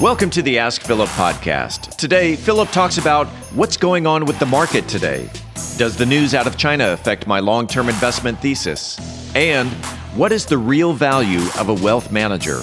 Welcome to the Ask Philip podcast. Today, Philip talks about what's going on with the market today. Does the news out of China affect my long term investment thesis? And what is the real value of a wealth manager?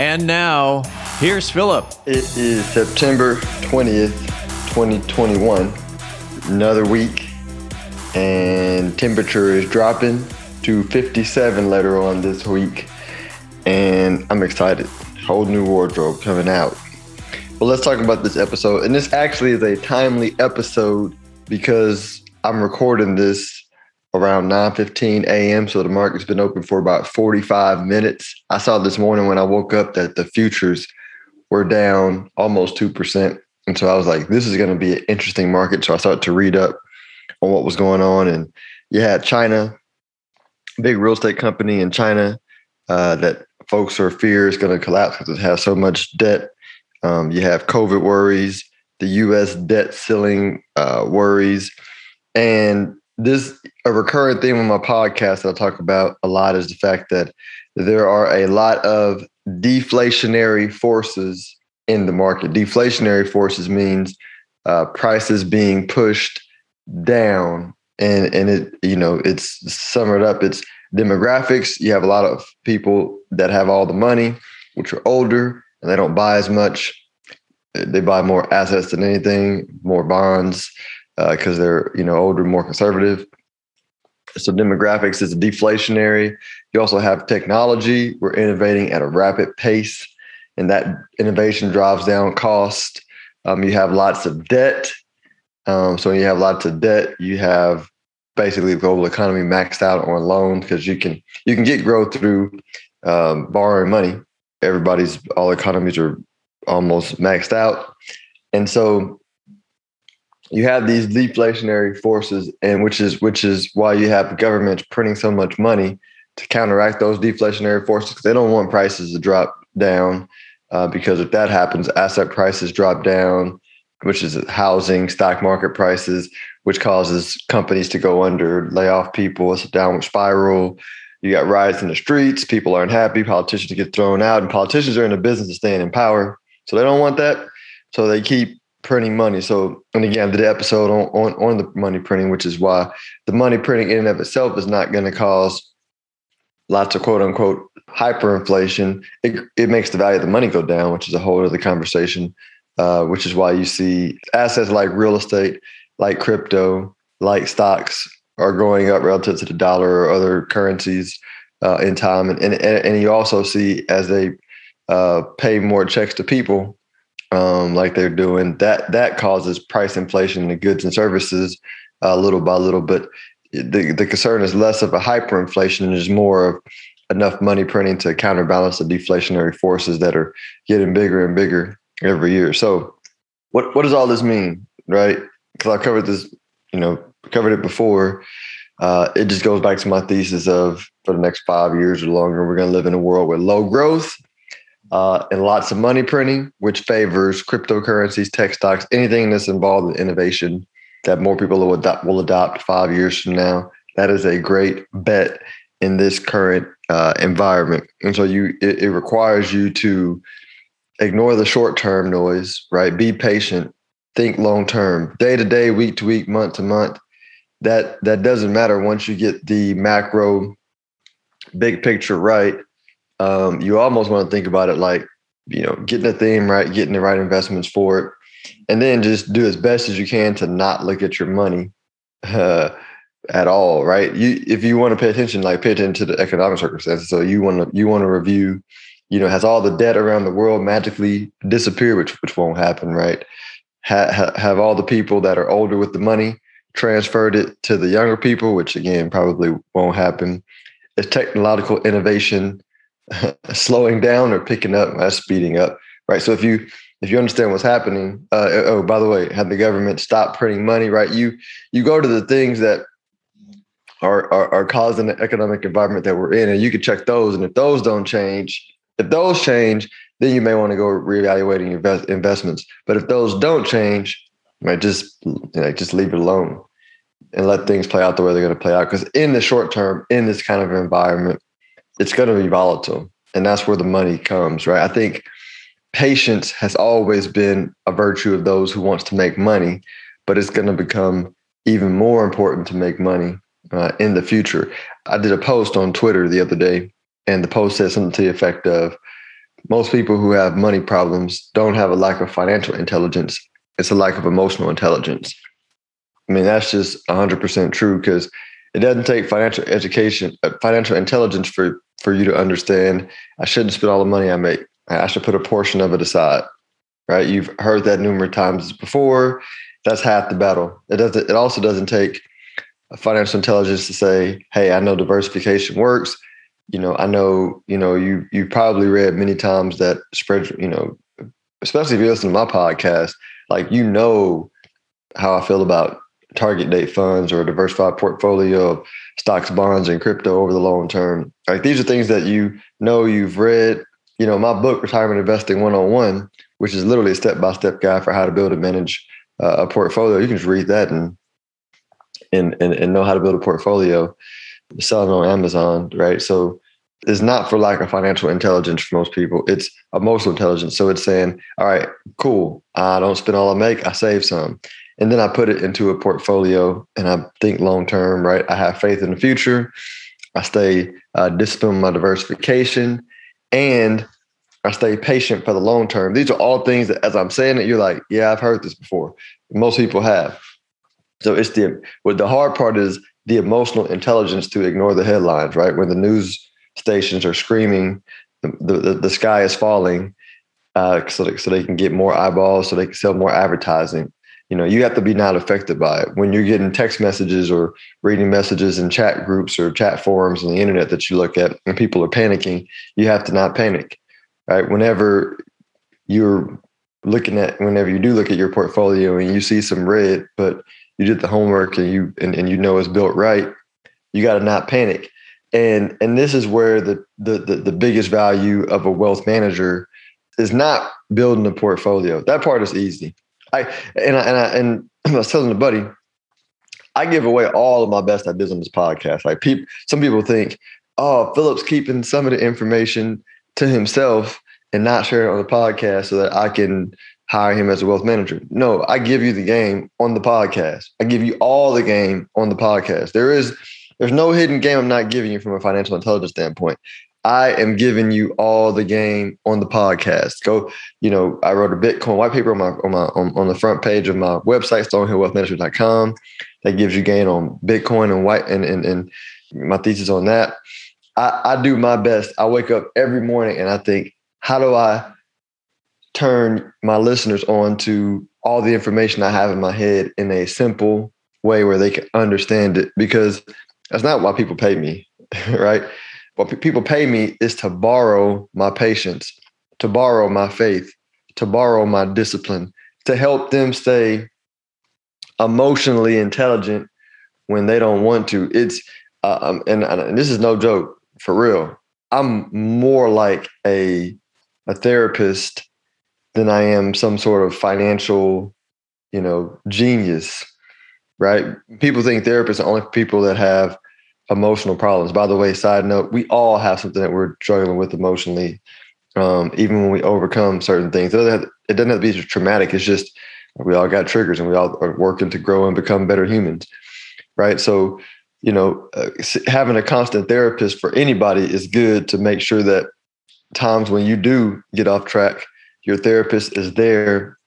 And now, here's Philip. It is September 20th, 2021. Another week, and temperature is dropping to 57 later on this week. And I'm excited. Whole new wardrobe coming out. Well, let's talk about this episode. And this actually is a timely episode because I'm recording this around 9:15 a.m. So the market's been open for about 45 minutes. I saw this morning when I woke up that the futures were down almost two percent, and so I was like, "This is going to be an interesting market." So I started to read up on what was going on, and you had China, big real estate company in China uh, that folks are fear is going to collapse because it has so much debt. Um, you have COVID worries, the U.S. debt ceiling uh, worries, and this a recurring theme on my podcast that I talk about a lot is the fact that there are a lot of deflationary forces in the market. Deflationary forces means uh, prices being pushed down, and and it you know it's sum it up. It's demographics. You have a lot of people that have all the money, which are older, and they don't buy as much. They buy more assets than anything, more bonds because uh, they're you know older, more conservative. So demographics is deflationary. You also have technology. We're innovating at a rapid pace, and that innovation drives down cost. Um, you have lots of debt. Um, so when you have lots of debt, you have basically the global economy maxed out on loans because you can you can get growth through um, borrowing money. Everybody's all economies are almost maxed out, and so you have these deflationary forces, and which is which is why you have governments printing so much money to counteract those deflationary forces because they don't want prices to drop down. Uh, because if that happens, asset prices drop down, which is housing, stock market prices, which causes companies to go under, lay off people. It's a downward spiral. You got riots in the streets. People aren't happy. Politicians get thrown out, and politicians are in the business of staying in power, so they don't want that. So they keep printing money. So, and again, the episode on, on, on the money printing, which is why the money printing in and of itself is not going to cause lots of quote unquote hyperinflation. It, it makes the value of the money go down, which is a whole other conversation, uh, which is why you see assets like real estate, like crypto, like stocks are going up relative to the dollar or other currencies uh, in time. And, and, and you also see as they uh, pay more checks to people, um, like they're doing, that that causes price inflation in the goods and services uh, little by little. But the the concern is less of a hyperinflation and is more of enough money printing to counterbalance the deflationary forces that are getting bigger and bigger every year. So, what what does all this mean, right? Because I covered this, you know, covered it before. Uh, it just goes back to my thesis of for the next five years or longer, we're going to live in a world with low growth uh, and lots of money printing, which favors cryptocurrencies, tech stocks, anything that's involved in innovation that more people will adopt, will adopt five years from now. That is a great bet in this current uh, environment. And so you it, it requires you to ignore the short term noise, right? Be patient, think long term, day to day, week to week, month to month. That that doesn't matter once you get the macro big picture right um, you almost want to think about it like, you know, getting the theme right, getting the right investments for it, and then just do as best as you can to not look at your money uh, at all, right? You, if you want to pay attention, like pay attention to the economic circumstances. So you want to, you want to review, you know, has all the debt around the world magically disappeared, which which won't happen, right? Ha, ha, have all the people that are older with the money transferred it to the younger people, which again probably won't happen. Is technological innovation slowing down or picking up, that's speeding up, right? So if you if you understand what's happening, uh, oh, by the way, have the government stop printing money, right? You you go to the things that are, are, are causing the economic environment that we're in, and you can check those. And if those don't change, if those change, then you may want to go reevaluating your invest, investments. But if those don't change, right, just you know, just leave it alone and let things play out the way they're going to play out. Because in the short term, in this kind of environment, it's going to be volatile, and that's where the money comes, right? I think patience has always been a virtue of those who wants to make money, but it's going to become even more important to make money uh, in the future. I did a post on Twitter the other day, and the post said something to the effect of most people who have money problems don't have a lack of financial intelligence, it's a lack of emotional intelligence. I mean, that's just 100% true because it doesn't take financial education, uh, financial intelligence for, for you to understand I shouldn't spend all the money I make. I should put a portion of it aside, right? You've heard that numerous times before. That's half the battle. It doesn't. It also doesn't take financial intelligence to say, "Hey, I know diversification works." You know, I know. You know, you you probably read many times that spread. You know, especially if you listen to my podcast, like you know how I feel about target date funds or a diversified portfolio of stocks, bonds, and crypto over the long term. Like these are things that you know you've read. You know, my book, Retirement Investing 101, which is literally a step by step guide for how to build and manage uh, a portfolio. You can just read that and and, and, and know how to build a portfolio, selling on Amazon, right? So it's not for lack of financial intelligence for most people. It's emotional intelligence. So it's saying, all right, cool. I don't spend all I make. I save some. And then I put it into a portfolio and I think long term, right? I have faith in the future. I stay uh, disciplined my diversification and I stay patient for the long term. These are all things that, as I'm saying it, you're like, yeah, I've heard this before. Most people have. So it's the what the hard part is the emotional intelligence to ignore the headlines, right? When the news stations are screaming, the the, the sky is falling, uh, so so they can get more eyeballs, so they can sell more advertising. You know, you have to be not affected by it. When you're getting text messages or reading messages in chat groups or chat forums on the internet that you look at, and people are panicking, you have to not panic, right? Whenever you're looking at, whenever you do look at your portfolio and you see some red, but you did the homework and you and, and you know it's built right, you got to not panic. And and this is where the, the the the biggest value of a wealth manager is not building a portfolio. That part is easy. I and I, and I, and I was telling a buddy, I give away all of my best ideas on this podcast. Like people, some people think, oh, Philip's keeping some of the information to himself and not sharing it on the podcast so that I can hire him as a wealth manager. No, I give you the game on the podcast. I give you all the game on the podcast. There is there's no hidden game I'm not giving you from a financial intelligence standpoint. I am giving you all the game on the podcast. Go, you know, I wrote a Bitcoin white paper on my on my on, on the front page of my website, stonehillwealthmanagement.com. That gives you gain on Bitcoin and white and and, and my thesis on that. I, I do my best. I wake up every morning and I think, how do I turn my listeners on to all the information I have in my head in a simple way where they can understand it because that's not why people pay me, right? What people pay me is to borrow my patience, to borrow my faith, to borrow my discipline, to help them stay emotionally intelligent when they don't want to. It's uh, um, and, and this is no joke for real. I'm more like a a therapist than I am some sort of financial, you know, genius, right? People think therapists are only people that have emotional problems. By the way, side note, we all have something that we're struggling with emotionally, um, even when we overcome certain things. It doesn't, have, it doesn't have to be traumatic. It's just we all got triggers and we all are working to grow and become better humans, right? So, you know, uh, having a constant therapist for anybody is good to make sure that times when you do get off track, your therapist is there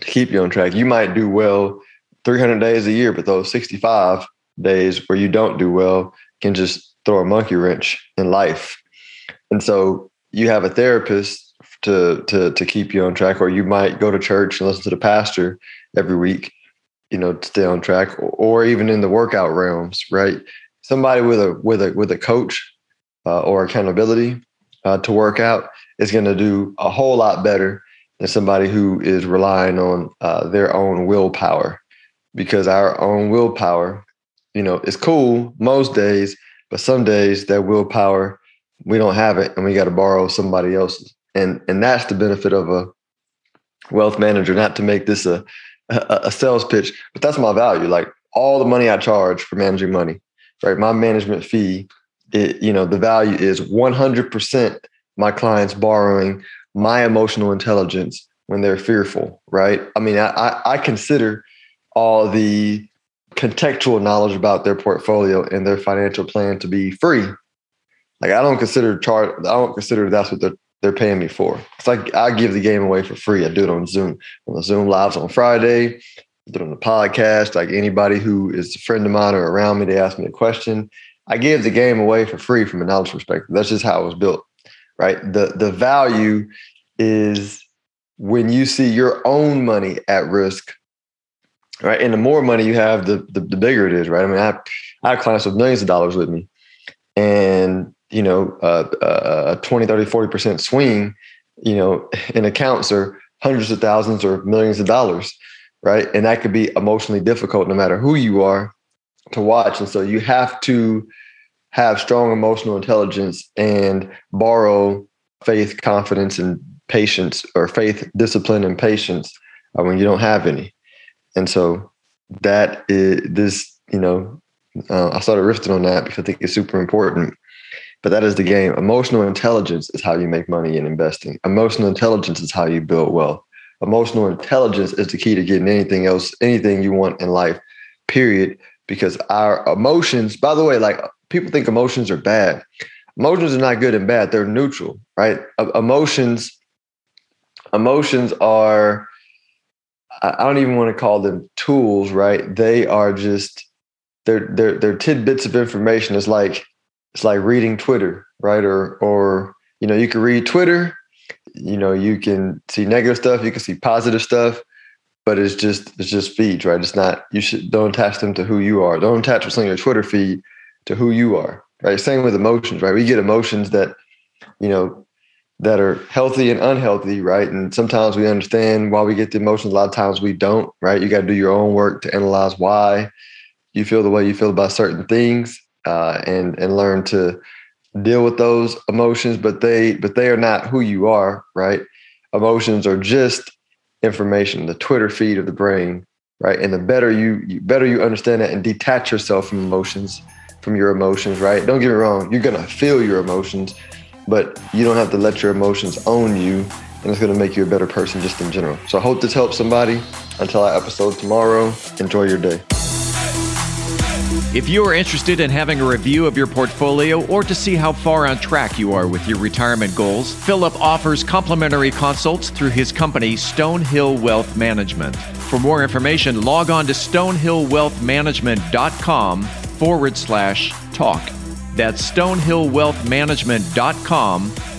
to keep you on track. You might do well 300 days a year, but those 65 days where you don't do well can just throw a monkey wrench in life. And so you have a therapist to to to keep you on track, or you might go to church and listen to the pastor every week, you know, to stay on track, or even in the workout realms, right? Somebody with a with a with a coach uh, or accountability uh, to work out is going to do a whole lot better than somebody who is relying on uh, their own willpower because our own willpower, you know, it's cool most days, but some days that willpower, we don't have it and we got to borrow somebody else's. And, and that's the benefit of a wealth manager, not to make this a, a, sales pitch, but that's my value. Like all the money I charge for managing money, right? My management fee, it, you know, the value is 100% my clients borrowing my emotional intelligence when they're fearful, right? I mean, I, I consider all the contextual knowledge about their portfolio and their financial plan to be free. Like I don't consider chart. I don't consider that's what they're they're paying me for. It's like I give the game away for free. I do it on Zoom. On the Zoom lives on Friday. I do it on the podcast. Like anybody who is a friend of mine or around me, they ask me a question. I give the game away for free from a knowledge perspective. That's just how it was built, right? The the value is when you see your own money at risk, right? And the more money you have, the the, the bigger it is, right? I mean, I have, I have clients with millions of dollars with me, and you know, uh, uh, a 20, 30, 40% swing, you know, in accounts are hundreds of thousands or millions of dollars, right? And that could be emotionally difficult no matter who you are to watch. And so you have to have strong emotional intelligence and borrow faith, confidence, and patience, or faith, discipline, and patience uh, when you don't have any. And so that is this, you know, uh, I started riffing on that because I think it's super important. But that is the game. Emotional intelligence is how you make money in investing. Emotional intelligence is how you build wealth. Emotional intelligence is the key to getting anything else, anything you want in life, period. Because our emotions, by the way, like people think emotions are bad. Emotions are not good and bad, they're neutral, right? Emotions, emotions are I don't even want to call them tools, right? They are just they're they're they're tidbits of information. It's like it's like reading Twitter, right? Or or you know, you can read Twitter, you know, you can see negative stuff, you can see positive stuff, but it's just it's just feeds, right? It's not you should don't attach them to who you are. Don't attach what's on your Twitter feed to who you are. Right. Same with emotions, right? We get emotions that, you know, that are healthy and unhealthy, right? And sometimes we understand why we get the emotions. A lot of times we don't, right? You got to do your own work to analyze why you feel the way you feel about certain things, uh, and and learn to deal with those emotions. But they but they are not who you are, right? Emotions are just information, the Twitter feed of the brain, right? And the better you, you better you understand that and detach yourself from emotions, from your emotions, right? Don't get me wrong, you're gonna feel your emotions but you don't have to let your emotions own you and it's going to make you a better person just in general. So I hope this helps somebody. Until our episode tomorrow, enjoy your day. If you are interested in having a review of your portfolio or to see how far on track you are with your retirement goals, Philip offers complimentary consults through his company, Stonehill Wealth Management. For more information, log on to stonehillwealthmanagement.com forward slash talk. That's stonehillwealthmanagement.com